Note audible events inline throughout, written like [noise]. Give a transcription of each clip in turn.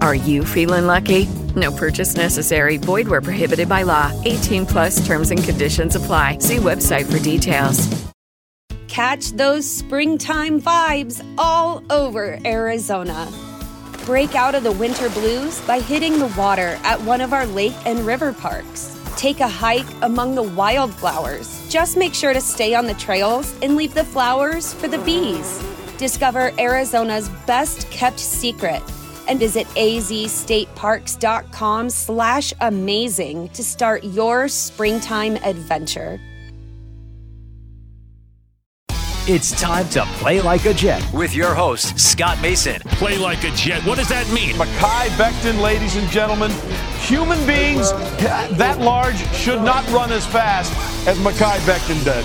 Are you feeling lucky? No purchase necessary. Void where prohibited by law. 18 plus terms and conditions apply. See website for details. Catch those springtime vibes all over Arizona. Break out of the winter blues by hitting the water at one of our lake and river parks. Take a hike among the wildflowers. Just make sure to stay on the trails and leave the flowers for the bees. Discover Arizona's best kept secret and visit azstateparks.com slash amazing to start your springtime adventure. It's time to play like a Jet with your host, Scott Mason. Play like a Jet. What does that mean? Mekhi Becton, ladies and gentlemen. Human beings that large should not run as fast as Mekhi Becton did.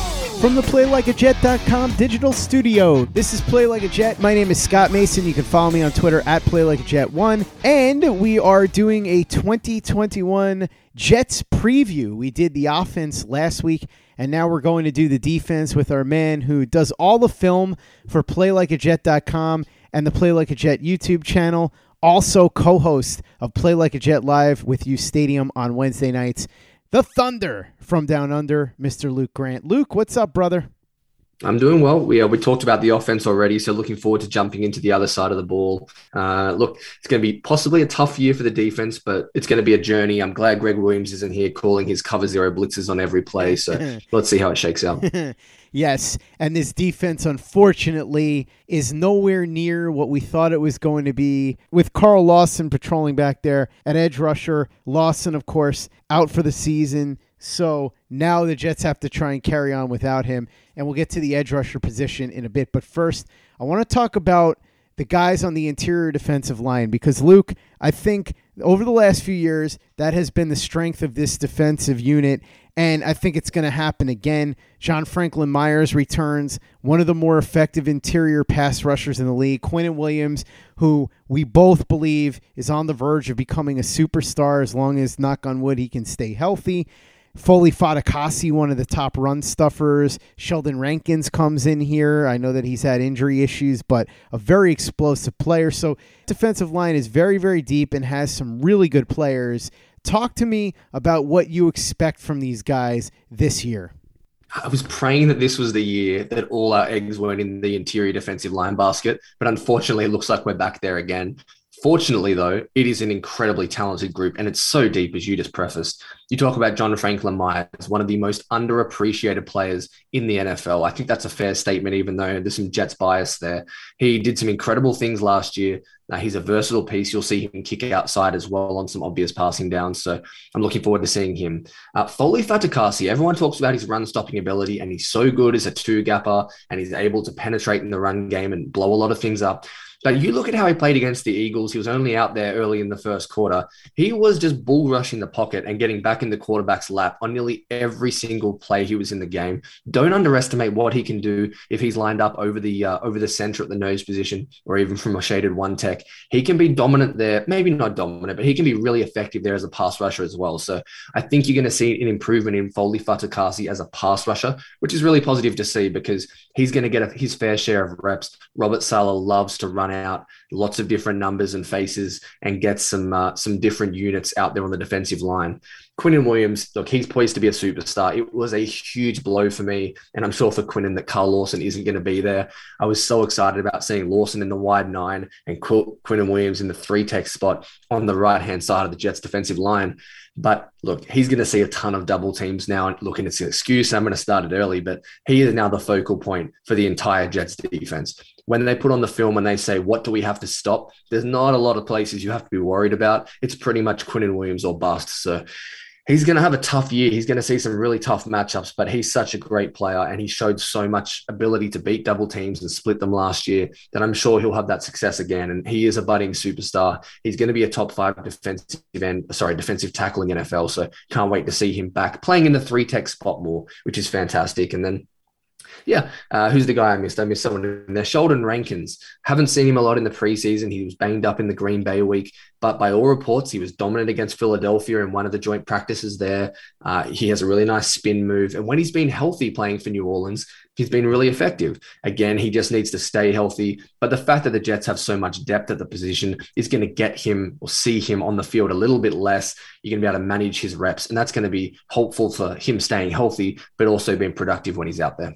From the PlayLikeAJet.com digital studio, this is Play Like a Jet. My name is Scott Mason. You can follow me on Twitter at PlayLikeAJet1. And we are doing a 2021 Jets preview. We did the offense last week, and now we're going to do the defense with our man who does all the film for PlayLikeAJet.com and the Play Like a Jet YouTube channel. Also, co host of Play Like a Jet Live with uStadium on Wednesday nights. The Thunder from Down Under, Mr. Luke Grant. Luke, what's up, brother? I'm doing well. We uh, we talked about the offense already, so looking forward to jumping into the other side of the ball. Uh, look, it's going to be possibly a tough year for the defense, but it's going to be a journey. I'm glad Gregg Williams isn't here calling his cover zero blitzes on every play. So [laughs] let's see how it shakes out. [laughs] yes, and this defense, unfortunately, is nowhere near what we thought it was going to be. With Carl Lawson patrolling back there at edge rusher, Lawson, of course, out for the season. So now the Jets have to try and carry on without him. And we'll get to the edge rusher position in a bit. But first, I want to talk about the guys on the interior defensive line because, Luke, I think over the last few years, that has been the strength of this defensive unit. And I think it's going to happen again. John Franklin Myers returns, one of the more effective interior pass rushers in the league. Quinnen Williams, who we both believe is on the verge of becoming a superstar as long as, knock on wood, he can stay healthy. Foley Fatukasi, one of the top run stuffers. Sheldon Rankins comes in here. I know that he's had injury issues, but a very explosive player. So defensive line is very, very deep and has some really good players. Talk to me about what you expect from these guys this year. I was praying that this was the year that all our eggs weren't in the interior defensive line basket, but unfortunately, it looks like we're back there again. Fortunately, though, it is an incredibly talented group and it's so deep, as you just prefaced. You talk about John Franklin Myers, one of the most underappreciated players in the NFL. I think that's a fair statement, even though there's some Jets bias there. He did some incredible things last year. Now, he's a versatile piece. You'll see him kick outside as well on some obvious passing downs. So I'm looking forward to seeing him. Uh, Foley Fatukasi, everyone talks about his run stopping ability, and he's so good as a two gapper, and he's able to penetrate in the run game and blow a lot of things up. But you look at how he played against the Eagles. He was only out there early in the first quarter. He was just bull rushing the pocket and getting back in the quarterback's lap on nearly every single play he was in the game. Don't underestimate what he can do if he's lined up over the uh, over the center at the nose position or even from a shaded one tech. He can be dominant there. Maybe not dominant, but he can be really effective there as a pass rusher as well. So I think you're going to see an improvement in Foley Fatukasi as a pass rusher, which is really positive to see because he's going to get a, his fair share of reps. Robert Saleh loves to run out lots of different numbers and faces and get some uh, some different units out there on the defensive line. Quinnen Williams, look, he's poised to be a superstar. It was a huge blow for me, and I'm sure for Quinnen that Carl Lawson isn't going to be there. I was so excited about seeing Lawson in the wide nine and Qu- Quinnen Williams in the three tech spot on the right hand side of the Jets defensive line. But look, he's going to see a ton of double teams now. And look, and it's an excuse. I'm going to start it early, but he is now the focal point for the entire Jets defense. When they put on the film and they say, What do we have to stop? There's not a lot of places you have to be worried about. It's pretty much Quinnen Williams or bust. So he's going to have a tough year. He's going to see some really tough matchups, but he's such a great player and he showed so much ability to beat double teams and split them last year that I'm sure he'll have that success again. And he is a budding superstar. He's going to be a top five defensive end, sorry, defensive tackling NFL. So can't wait to see him back playing in the three tech spot more, which is fantastic. And then yeah, uh, who's the guy I missed? I missed someone in there. Sheldon Rankins. Haven't seen him a lot in the preseason. He was banged up in the Green Bay week, but by all reports, he was dominant against Philadelphia in one of the joint practices there. Uh, he has a really nice spin move, and when he's been healthy playing for New Orleans, he's been really effective. Again, he just needs to stay healthy. But the fact that the Jets have so much depth at the position is going to get him or see him on the field a little bit less. You're going to be able to manage his reps, and that's going to be helpful for him staying healthy, but also being productive when he's out there.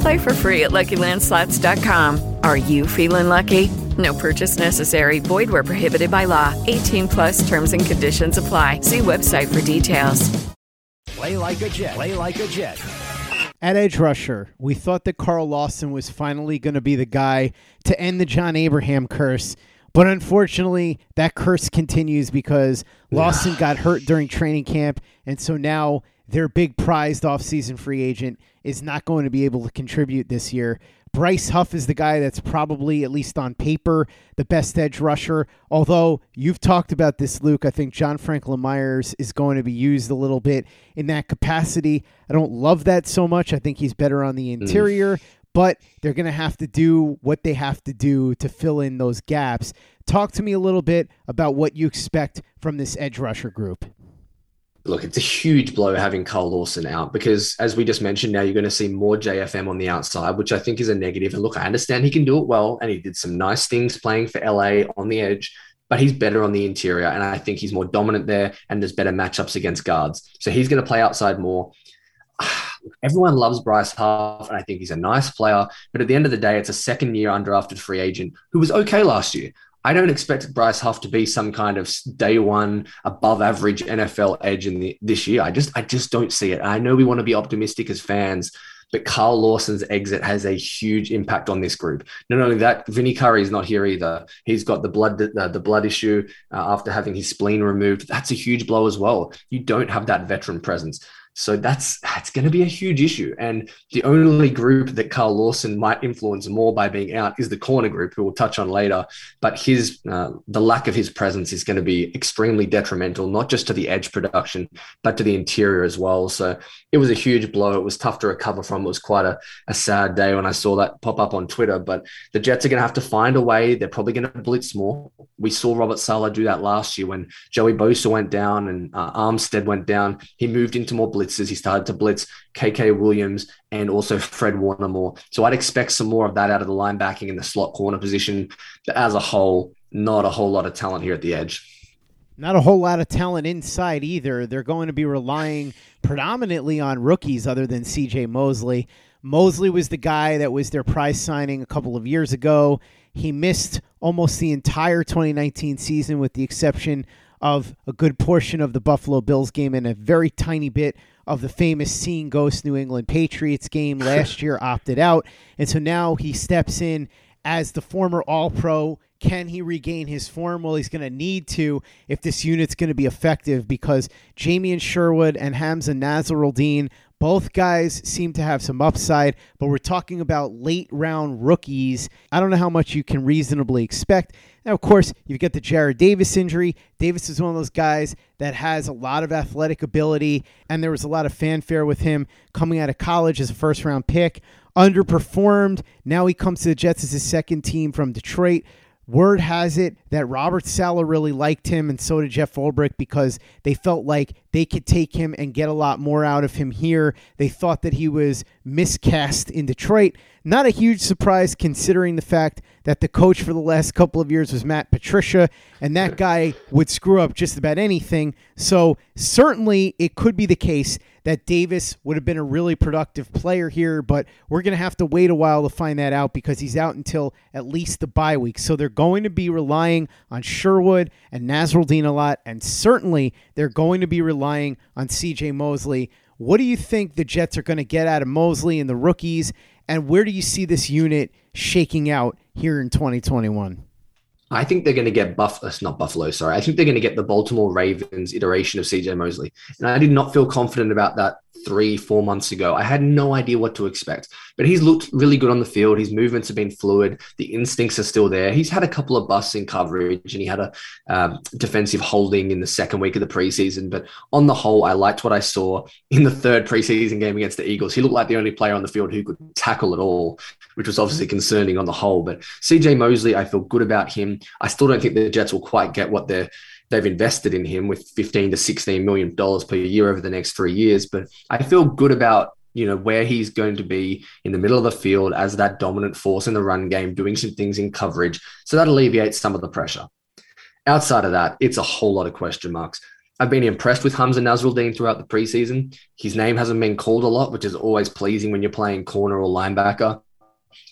Play for free at LuckyLandSlots.com. Are you feeling lucky? No purchase necessary. Void where prohibited by law. 18 plus terms and conditions apply. See website for details. Play like a Jet. Play like a Jet. At edge rusher, we thought that Carl Lawson was finally going to be the guy to end the John Abraham curse. But unfortunately, that curse continues because Lawson [sighs] got hurt during training camp. And so now their big prized offseason free agent is not going to be able to contribute this year. Bryce Huff is the guy that's probably, at least on paper, the best edge rusher. Although you've talked about this, Luke, I think John Franklin Myers is going to be used a little bit in that capacity. I don't love that so much. I think he's better on the interior, but they're going to have to do what they have to do to fill in those gaps. Talk to me a little bit about what you expect from this edge rusher group. Look, it's a huge blow having Carl Lawson out because, as we just mentioned, now you're going to see more JFM on the outside, which I think is a negative. And look, I understand he can do it well, and he did some nice things playing for LA on the edge, but he's better on the interior, and I think he's more dominant there, and there's better matchups against guards. So he's going to play outside more. [sighs] everyone loves Bryce Huff, and I think he's a nice player. But at the end of the day, it's a second year undrafted free agent who was okay last year. I don't expect Bryce Huff to be some kind of day one above average NFL edge in the, this year. I just I just don't see it. I know we want to be optimistic as fans, but Carl Lawson's exit has a huge impact on this group. Not only that, Vinny Curry is not here either. He's got the blood uh, the blood issue uh, after having his spleen removed. That's a huge blow as well. You don't have that veteran presence. So that's that's going to be a huge issue. And the only group that Carl Lawson might influence more by being out is the corner group, who we'll touch on later. But his uh, the lack of his presence is going to be extremely detrimental, not just to the edge production, but to the interior as well. So it was a huge blow. It was tough to recover from. It was quite a, a sad day when I saw that pop up on Twitter. But the Jets are going to have to find a way. They're probably going to blitz more. We saw Robert Saleh do that last year when Joey Bosa went down and uh, Armstead went down. He moved into more blitzes. He started to blitz KK Williams and also Fred Warner more. So I'd expect some more of that out of the linebacking in the slot corner position. But as a whole, not a whole lot of talent here at the edge. Not a whole lot of talent inside either. They're going to be relying predominantly on rookies other than CJ Mosley. Mosley was the guy that was their prize signing a couple of years ago. He missed almost the entire 2019 season with the exception of a good portion of the Buffalo Bills game and a very tiny bit of the famous Seeing Ghost New England Patriots game [laughs] last year, opted out. And so now he steps in as the former All Pro. Can he regain his form? Well, he's going to need to if this unit's going to be effective because Jamien Sherwood and Hamsah Nasirildeen both guys seem to have some upside, but we're talking about late round rookies. I don't know how much you can reasonably expect. Now, of course, you've got the Jarrad Davis injury. Davis is one of those guys that has a lot of athletic ability, and there was a lot of fanfare with him coming out of college as a first round pick. Underperformed. Now he comes to the Jets as his second team from Detroit. Word has it that Robert Saleh really liked him, and so did Jeff Ulbrich because they felt like they could take him and get a lot more out of him here. They thought that he was miscast in Detroit. Not a huge surprise considering the fact that the coach for the last couple of years was Matt Patricia, and that guy would screw up just about anything. So, certainly, it could be the case that Davis would have been a really productive player here, but we're going to have to wait a while to find that out because he's out until at least the bye week. So, they're going to be relying on Sherwood and Nasirildeen a lot, and certainly they're going to be relying on CJ Mosley. What do you think the Jets are going to get out of Mosley and the rookies? And where do you see this unit shaking out here in 2021? I think they're going to get Buff. That's not Buffalo. Sorry, I think they're going to get the Baltimore Ravens iteration of CJ Mosley, and I did not feel confident about that three, four months ago. I had no idea what to expect, but he's looked really good on the field. His movements have been fluid. The instincts are still there. He's had a couple of busts in coverage and he had a um, defensive holding in the second week of the preseason. But on the whole, I liked what I saw in the third preseason game against the Eagles. He looked like the only player on the field who could tackle at all, which was obviously concerning on the whole. But CJ Mosley, I feel good about him. I still don't think the Jets will quite get what they're they've invested in him with 15 to 16 million dollars per year over the next three years. But I feel good about you know where he's going to be in the middle of the field as that dominant force in the run game, doing some things in coverage. So that alleviates some of the pressure. Outside of that, it's a whole lot of question marks. I've been impressed with Hamsah Nasirildeen throughout the preseason. His name hasn't been called a lot, which is always pleasing when you're playing corner or linebacker.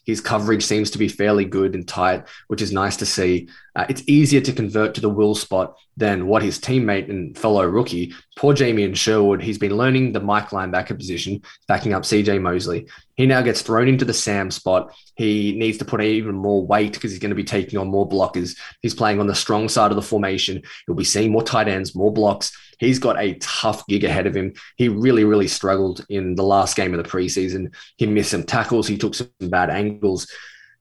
His coverage seems to be fairly good and tight, which is nice to see. Uh, it's easier to convert to the will spot than what his teammate and fellow rookie, poor Jamien Sherwood, he's been learning the Mike linebacker position, backing up CJ Mosley. He now gets thrown into the Sam spot. He needs to put even more weight because he's going to be taking on more blockers. He's playing on the strong side of the formation. He'll be seeing more tight ends, more blocks. He's got a tough gig ahead of him. He really, really struggled in the last game of the preseason. He missed some tackles. He took some bad angles.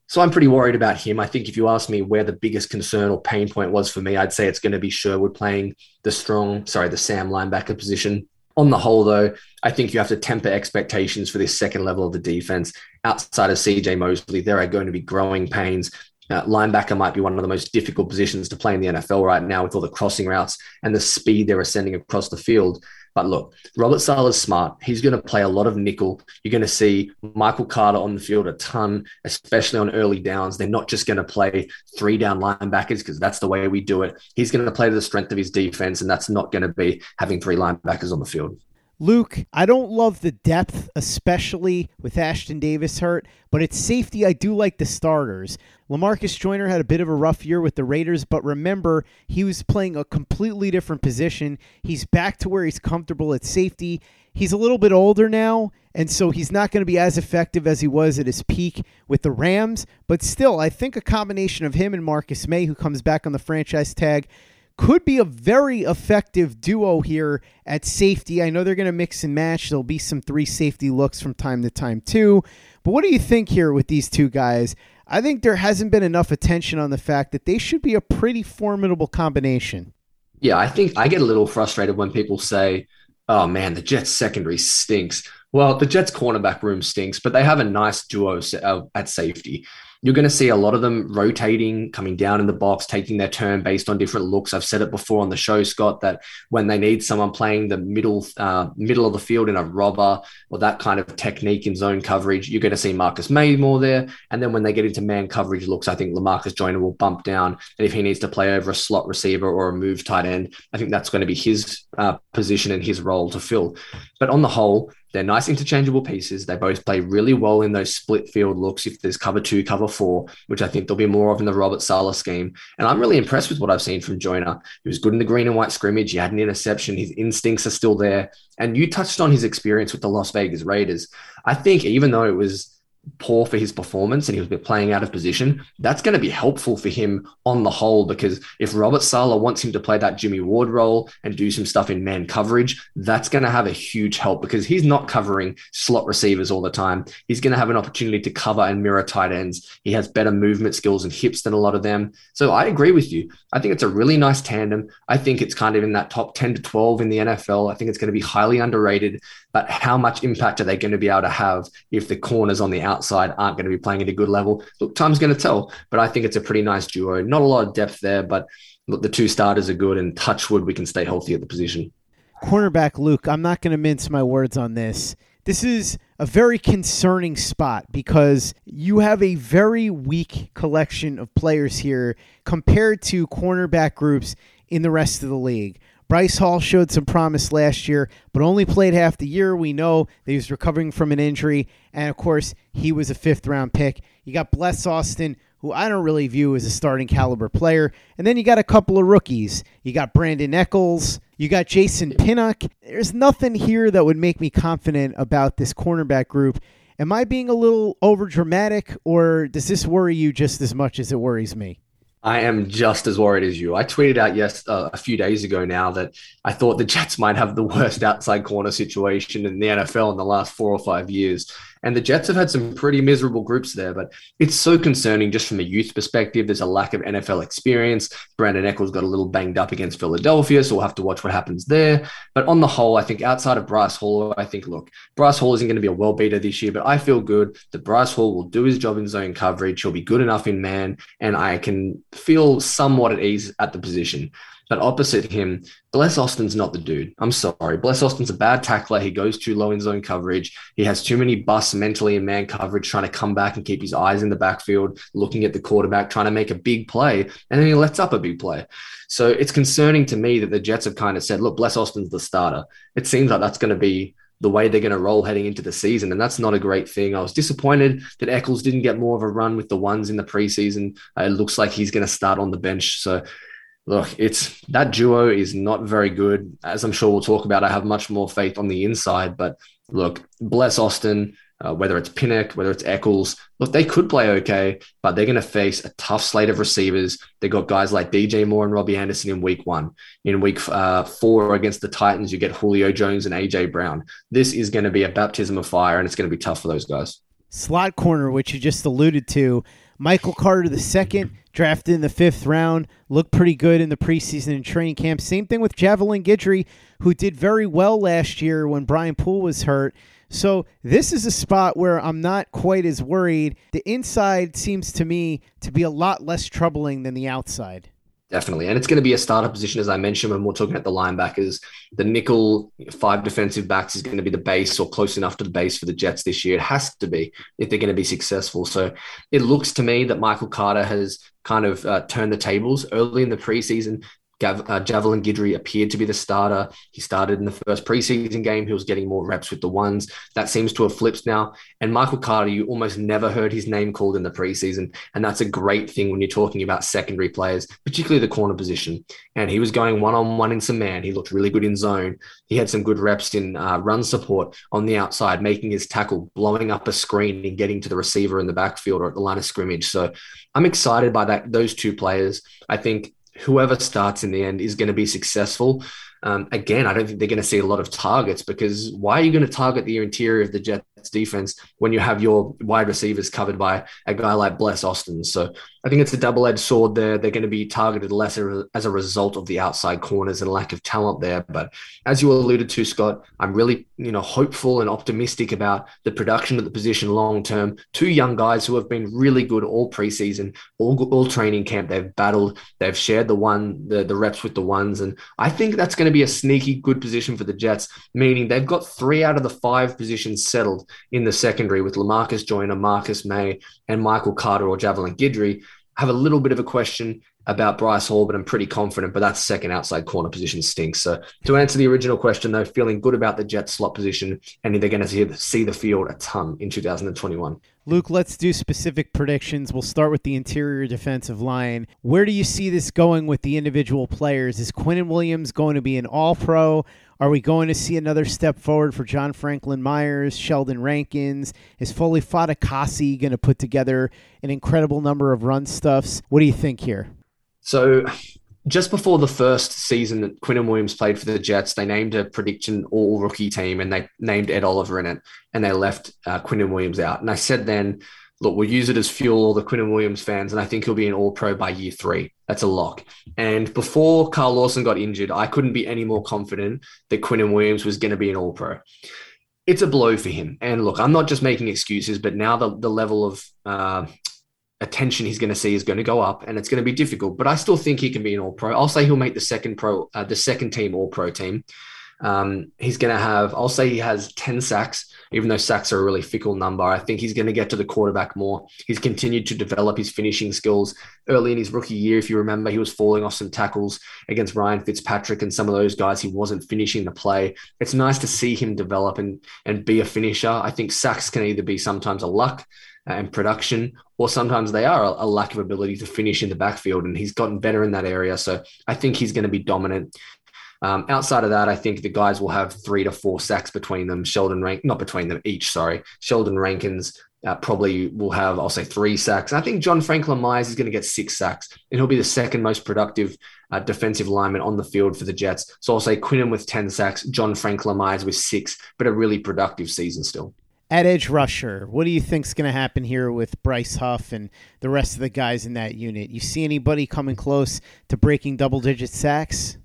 So I'm pretty worried about him. I think if you ask me where the biggest concern or pain point was for me, I'd say it's going to be Sherwood playing the strong, sorry, the Sam linebacker position. On the whole, though, I think you have to temper expectations for this second level of the defense. Outside of CJ Mosley, there are going to be growing pains. Uh, linebacker might be one of the most difficult positions to play in the NFL right now with all the crossing routes and the speed they're ascending across the field. But look, Robert Saleh is smart. He's going to play a lot of nickel. You're going to see Michael Carter on the field a ton, especially on early downs. They're not just going to play three down linebackers because that's the way we do it. He's going to play to the strength of his defense, and that's not going to be having three linebackers on the field. Luke, I don't love the depth, especially with Ashtyn Davis hurt, but at safety, I do like the starters. Lamarcus Joyner had a bit of a rough year with the Raiders, but remember, he was playing a completely different position. He's back to where he's comfortable at safety. He's a little bit older now, and so he's not going to be as effective as he was at his peak with the Rams, but still, I think a combination of him and Marcus Maye, who comes back on the franchise tag, could be a very effective duo here at safety. I know they're going to mix and match. There'll be some three safety looks from time to time, too. But what do you think here with these two guys? I think there hasn't been enough attention on the fact that they should be a pretty formidable combination. Yeah, I think I get a little frustrated when people say, oh man, the Jets secondary stinks. Well, the Jets cornerback room stinks, but they have a nice duo uh, at safety. You're going to see a lot of them rotating, coming down in the box, taking their turn based on different looks. I've said it before on the show, Scott, that when they need someone playing the middle uh, middle of the field in a robber or that kind of technique in zone coverage, you're going to see Marcus Maye more there. And then when they get into man coverage looks, I think Lamarcus Joyner will bump down. And if he needs to play over a slot receiver or a move tight end, I think that's going to be his uh, position and his role to fill. But on the whole, they're nice interchangeable pieces. They both play really well in those split field looks if there's cover two, cover four, which I think there'll be more of in the Robert Saleh scheme. And I'm really impressed with what I've seen from Joyner. He was good in the green and white scrimmage. He had an interception. His instincts are still there. And you touched on his experience with the Las Vegas Raiders. I think even though it was poor for his performance and he was playing out of position, that's going to be helpful for him on the whole. Because if Robert Saleh wants him to play that Jimmy Ward role and do some stuff in man coverage, that's going to have a huge help because he's not covering slot receivers all the time. He's going to have an opportunity to cover and mirror tight ends. He has better movement skills and hips than a lot of them. So I agree with you. I think it's a really nice tandem. I think it's kind of in that top 10 to 12 in the NFL. I think it's going to be highly underrated. But how much impact are they going to be able to have if the corners on the outside aren't going to be playing at a good level? Look, time's going to tell. But I think it's a pretty nice duo. Not a lot of depth there, but look, the two starters are good, and touchwood, we can stay healthy at the position. Cornerback Luke, I'm not going to mince my words on this. This is a very concerning spot because you have a very weak collection of players here compared to cornerback groups in the rest of the league. Bryce Hall showed some promise last year, but only played half the year. We know that he was recovering from an injury. And of course, he was a fifth round pick. You got Bless Austin, who I don't really view as a starting caliber player. And then you got a couple of rookies. You got Brandon Echols. You got Jason Pinnock. There's nothing here that would make me confident about this cornerback group. Am I being a little over dramatic, or does this worry you just as much as it worries me? I am just as worried as you. I tweeted out yes uh, a few days ago now that I thought the Jets might have the worst [laughs] outside corner situation in the NFL in the last four or five years. And the Jets have had some pretty miserable groups there, but it's so concerning just from a youth perspective. There's a lack of NFL experience. Brandon Echols got a little banged up against Philadelphia, so we'll have to watch what happens there. But on the whole, I think outside of Bryce Hall, I think, look, Bryce Hall isn't going to be a well beater this year, but I feel good that Bryce Hall will do his job in zone coverage. He'll be good enough in man, and I can feel somewhat at ease at the position. But opposite him, Bless Austin's not the dude. I'm sorry. Bless Austin's a bad tackler. He goes too low in zone coverage. He has too many busts mentally in man coverage, trying to come back and keep his eyes in the backfield, looking at the quarterback, trying to make a big play. And then he lets up a big play. So it's concerning to me that the Jets have kind of said, look, Bless Austin's the starter. It seems like that's going to be the way they're going to roll heading into the season. And that's not a great thing. I was disappointed that Echols didn't get more of a run with the ones in the preseason. It looks like he's going to start on the bench. So look, it's that duo is not very good. As I'm sure we'll talk about, I have much more faith on the inside. But look, bless Austin. Uh, whether it's Pinnock, whether it's Echols, look, they could play okay, but they're going to face a tough slate of receivers. They got guys like DJ Moore and Robbie Anderson in week one. In week uh, four against the Titans, you get Julio Jones and AJ Brown. This is going to be a baptism of fire, and it's going to be tough for those guys. Slot corner, which you just alluded to, Michael Carter second, drafted in the fifth round, looked pretty good in the preseason and training camp. Same thing with Javelin Guidry, who did very well last year when Brian Poole was hurt. So this is a spot where I'm not quite as worried. The inside seems to me to be a lot less troubling than the outside. Definitely. And it's going to be a starter position, as I mentioned, when we're talking about the linebackers. The nickel five defensive backs is going to be the base or close enough to the base for the Jets this year. It has to be if they're going to be successful. So it looks to me that Michael Carter has kind of uh, turned the tables early in the preseason Gav- uh, Javelin Guidry appeared to be the starter. He started in the first preseason game. He was getting more reps with the ones. That seems to have flipped now. And Michael Carter, you almost never heard his name called in the preseason. And that's a great thing when you're talking about secondary players, particularly the corner position. And he was going one on one in some man. He looked really good in zone. He had some good reps in uh, run support on the outside, making his tackle, blowing up a screen and getting to the receiver in the backfield or at the line of scrimmage. So I'm excited by that. Those two players. I think whoever starts in the end is going to be successful. Um, again, I don't think they're going to see a lot of targets because why are you going to target the interior of the Jets defense when you have your wide receivers covered by a guy like Bless Austin? So I think it's a double edged sword there. They're going to be targeted less as a result of the outside corners and lack of talent there. But as you alluded to, Scott, I'm really you know hopeful and optimistic about the production of the position long term. Two young guys who have been really good all preseason, all all training camp. They've battled, they've shared the one the, the reps with the ones, and I think that's going to be a sneaky good position for the Jets. Meaning they've got three out of the five positions settled in the secondary with Lamarcus Joyner, Marcus Maye, and Michael Carter or Javelin Guidry have a little bit of a question about Bryce Hall, but I'm pretty confident. But that second outside corner position stinks. So to answer the original question, though, feeling good about the Jets slot position, and they're going to see the field a ton in 2021. Luke, let's do specific predictions. We'll start with the interior defensive line. Where do you see this going with the individual players? Is Quinnen Williams going to be an all pro? Are we going to see another step forward for John Franklin Myers, Sheldon Rankins? Is Foley Fatukasi going to put together an incredible number of run stuffs? What do you think here? So just before the first season that Quinnen Williams played for the Jets, they named a prediction all rookie team and they named Ed Oliver in it and they left uh, Quinnen Williams out. And I said then, look, we'll use it as fuel, the Quinnen Williams fans, and I think he'll be an all pro by year three. That's a lock. And before Carl Lawson got injured, I couldn't be any more confident that Quinnen Williams was going to be an all pro. It's a blow for him. And look, I'm not just making excuses, but now the, the level of uh, attention he's going to see is going to go up and it's going to be difficult. But I still think he can be an all pro. I'll say he'll make the second pro, uh, the second team all pro team. Um, he's going to have, I'll say he has 10 sacks, even though sacks are a really fickle number. I think he's going to get to the quarterback more. He's continued to develop his finishing skills early in his rookie year. If you remember, he was falling off some tackles against Ryan Fitzpatrick and some of those guys. He wasn't finishing the play. It's nice to see him develop and, and be a finisher. I think sacks can either be sometimes a luck and production, or sometimes they are a, lack of ability to finish in the backfield. And he's gotten better in that area. So I think he's going to be dominant. Um, outside of that, I think the guys will have three to four sacks between them. Sheldon Rank, not between them each, sorry. Sheldon Rankins uh, probably will have, I'll say, three sacks. I think John Franklin Myers is going to get six sacks, and he'll be the second most productive uh, defensive lineman on the field for the Jets. So I'll say Quinnen with 10 sacks, John Franklin Myers with six, but a really productive season still. At edge rusher, what do you think's going to happen here with Bryce Huff and the rest of the guys in that unit? You see anybody coming close to breaking double digit sacks?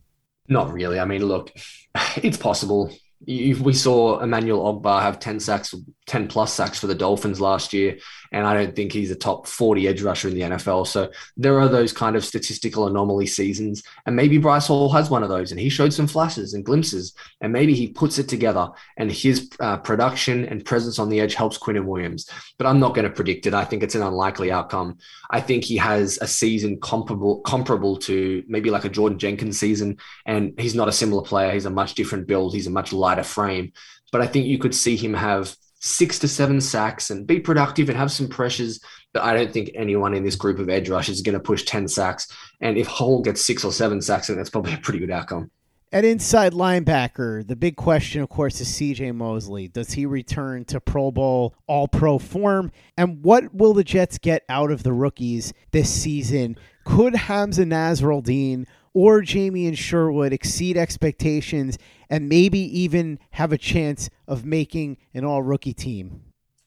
Not really. I mean, look, [sighs] it's possible. We saw Emmanuel Ogbah have 10 sacks, 10 plus sacks for the Dolphins last year and I don't think he's a top 40 edge rusher in the NFL. So there are those kind of statistical anomaly seasons. And maybe Bryce Hall has one of those and he showed some flashes and glimpses. And maybe he puts it together and his uh, production and presence on the edge helps Quinnen Williams. But I'm not going to predict it. I think it's an unlikely outcome. I think he has a season comparable comparable to maybe like a Jordan Jenkins season. And he's not a similar player. He's a much different build. He's a much lighter frame. But I think you could see him have six to seven sacks and be productive and have some pressures. But I don't think anyone in this group of edge rushers is going to push 10 sacks. And if Hall gets six or seven sacks, then that's probably a pretty good outcome. At inside linebacker, the big question, of course, is CJ Mosley. Does he return to Pro Bowl, all pro form? And what will the Jets get out of the rookies this season? Could Hamsah Nasirildeen or Jamien Sherwood exceed expectations and maybe even have a chance of making an all rookie team?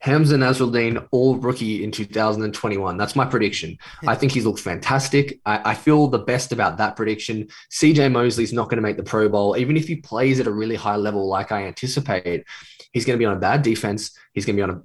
Hamsah Nasirildeen, all rookie in 2021. That's my prediction. I think he's looked fantastic. I, I, feel the best about that prediction. CJ Mosley's not going to make the Pro Bowl, even if he plays at a really high level like I anticipate. He's going to be on a bad defense. He's going to be on a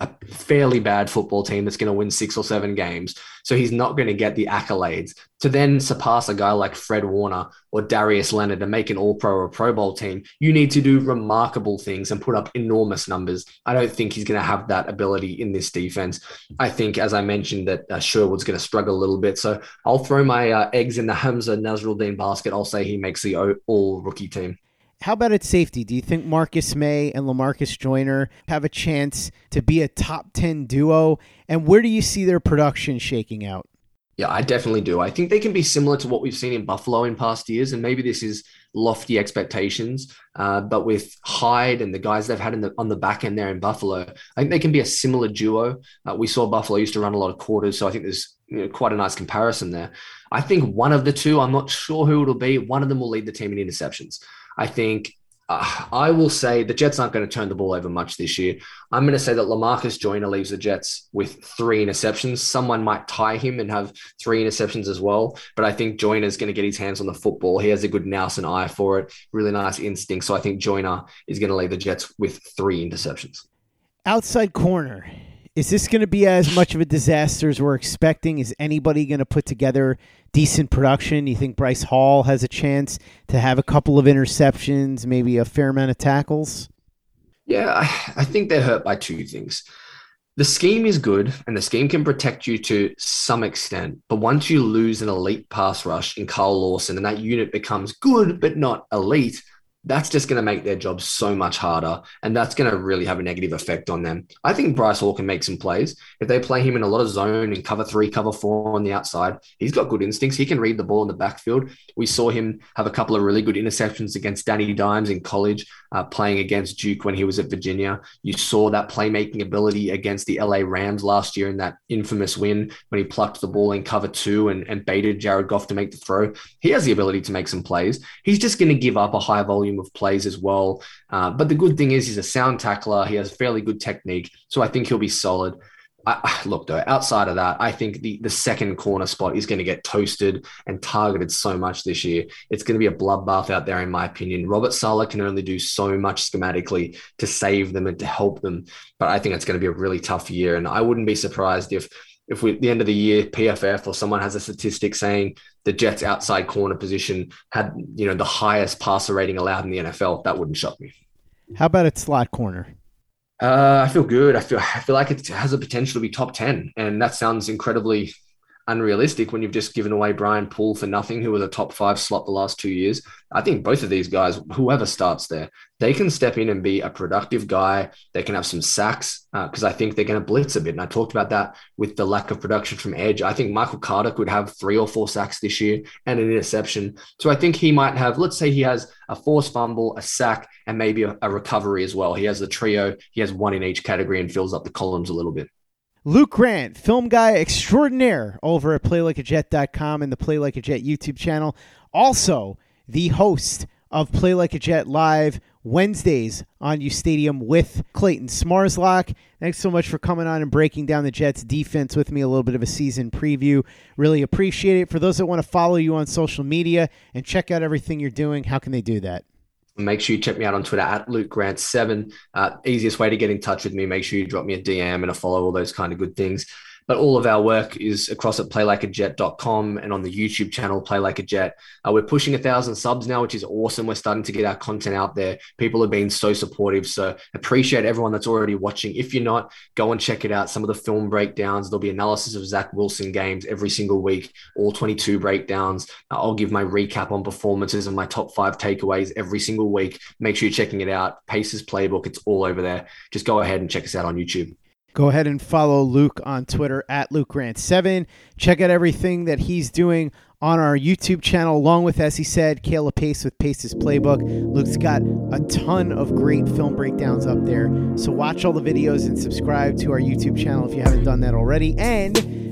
a fairly bad football team that's going to win six or seven games. So he's not going to get the accolades. To then surpass a guy like Fred Warner or Darius Leonard to make an all pro or Pro Bowl team, you need to do remarkable things and put up enormous numbers. I don't think he's going to have that ability in this defense. I think, as I mentioned, that uh, Sherwood's going to struggle a little bit. So I'll throw my uh, eggs in the Hamsah Nasirildeen basket. I'll say he makes the all rookie team. How about at safety? Do you think Marcus Maye and Lamarcus Joyner have a chance to be a top 10 duo? And where do you see their production shaking out? Yeah, I definitely do. I think they can be similar to what we've seen in Buffalo in past years. And maybe this is lofty expectations. Uh, but with Hyde and the guys they've had the, on the back end there in Buffalo, I think they can be a similar duo. Uh, we saw Buffalo used to run a lot of quarters. So I think there's you know, quite a nice comparison there. I think one of the two, I'm not sure who it'll be, one of them will lead the team in interceptions. I think uh, I will say the Jets aren't going to turn the ball over much this year. I'm going to say that Lamarcus Joyner leaves the Jets with three interceptions. Someone might tie him and have three interceptions as well. But I think Joyner is going to get his hands on the football. He has a good nous and eye for it, really nice instinct. So I think Joyner is going to leave the Jets with three interceptions. Outside corner. Is this going to be as much of a disaster as we're expecting? Is anybody going to put together decent production? You think Bryce Hall has a chance to have a couple of interceptions, maybe a fair amount of tackles? Yeah, I, I think they're hurt by two things. The scheme is good and the scheme can protect you to some extent. But once you lose an elite pass rush in Carl Lawson and that unit becomes good but not elite, that's just going to make their job so much harder. And that's going to really have a negative effect on them. I think Bryce Hall can make some plays. If they play him in a lot of zone and cover three, cover four on the outside, he's got good instincts. He can read the ball in the backfield. We saw him have a couple of really good interceptions against Danny Dimes in college, uh, playing against Duke when he was at Virginia. You saw that playmaking ability against the LA Rams last year in that infamous win when he plucked the ball in cover two and, and baited Jared Goff to make the throw. He has the ability to make some plays. He's just going to give up a high volume volume of plays as well. Uh, but the good thing is he's a sound tackler. He has fairly good technique, so I think he'll be solid. I, look though, outside of that, I think the the second corner spot is going to get toasted and targeted so much this year. It's going to be a bloodbath out there, in my opinion. Robert Saleh can only do so much schematically to save them and to help them, but I think it's going to be a really tough year. And I wouldn't be surprised if if we at the end of the year PFF or someone has a statistic saying the Jets outside corner position had you know the highest passer rating allowed in the NFL, that wouldn't shock me. How about at slot corner? Uh, I feel good. I feel I feel like it has a potential to be top ten, and that sounds incredibly unrealistic when you've just given away Brian Poole for nothing, who was a top five slot the last two years. I think both of these guys, whoever starts there, they can step in and be a productive guy. They can have some sacks because uh, I think they're going to blitz a bit. And I talked about that with the lack of production from Edge. I think Michael Carter could have three or four sacks this year and an interception. So I think he might have, let's say he has a forced fumble, a sack, and maybe a, a recovery as well. He has the trio, he has one in each category and fills up the columns a little bit. Luke Grant, film guy extraordinaire over at playlikeajet.com and the Play Like a Jet YouTube channel. Also, the host of Play Like a Jet Live Wednesdays on uStadium with Clayton Smarslock. Thanks so much for coming on and breaking down the Jets defense with me, a little bit of a season preview. Really appreciate it. For those that want to follow you on social media and check out everything you're doing, how can they do that? Make sure you check me out on Twitter at Luke Grant7. Uh, easiest way to get in touch with me. Make sure you drop me a DM and a follow, all those kind of good things. But all of our work is across at playlikeajet.com and on the YouTube channel, Play Like a Jet. Uh, we're pushing a thousand subs now, which is awesome. We're starting to get our content out there. People have been so supportive. So appreciate everyone that's already watching. If you're not, go and check it out. Some of the film breakdowns, there'll be analysis of Zach Wilson games every single week, all 22 breakdowns. Uh, I'll give my recap on performances and my top five takeaways every single week. Make sure you're checking it out. Paces Playbook, it's all over there. Just go ahead and check us out on YouTube. Go ahead and follow Luke on Twitter at Luke Grant7. Check out everything that he's doing on our YouTube channel, along with, as he said, Kayla Pace with Pace's Playbook. Luke's got a ton of great film breakdowns up there. So watch all the videos and subscribe to our YouTube channel if you haven't done that already. And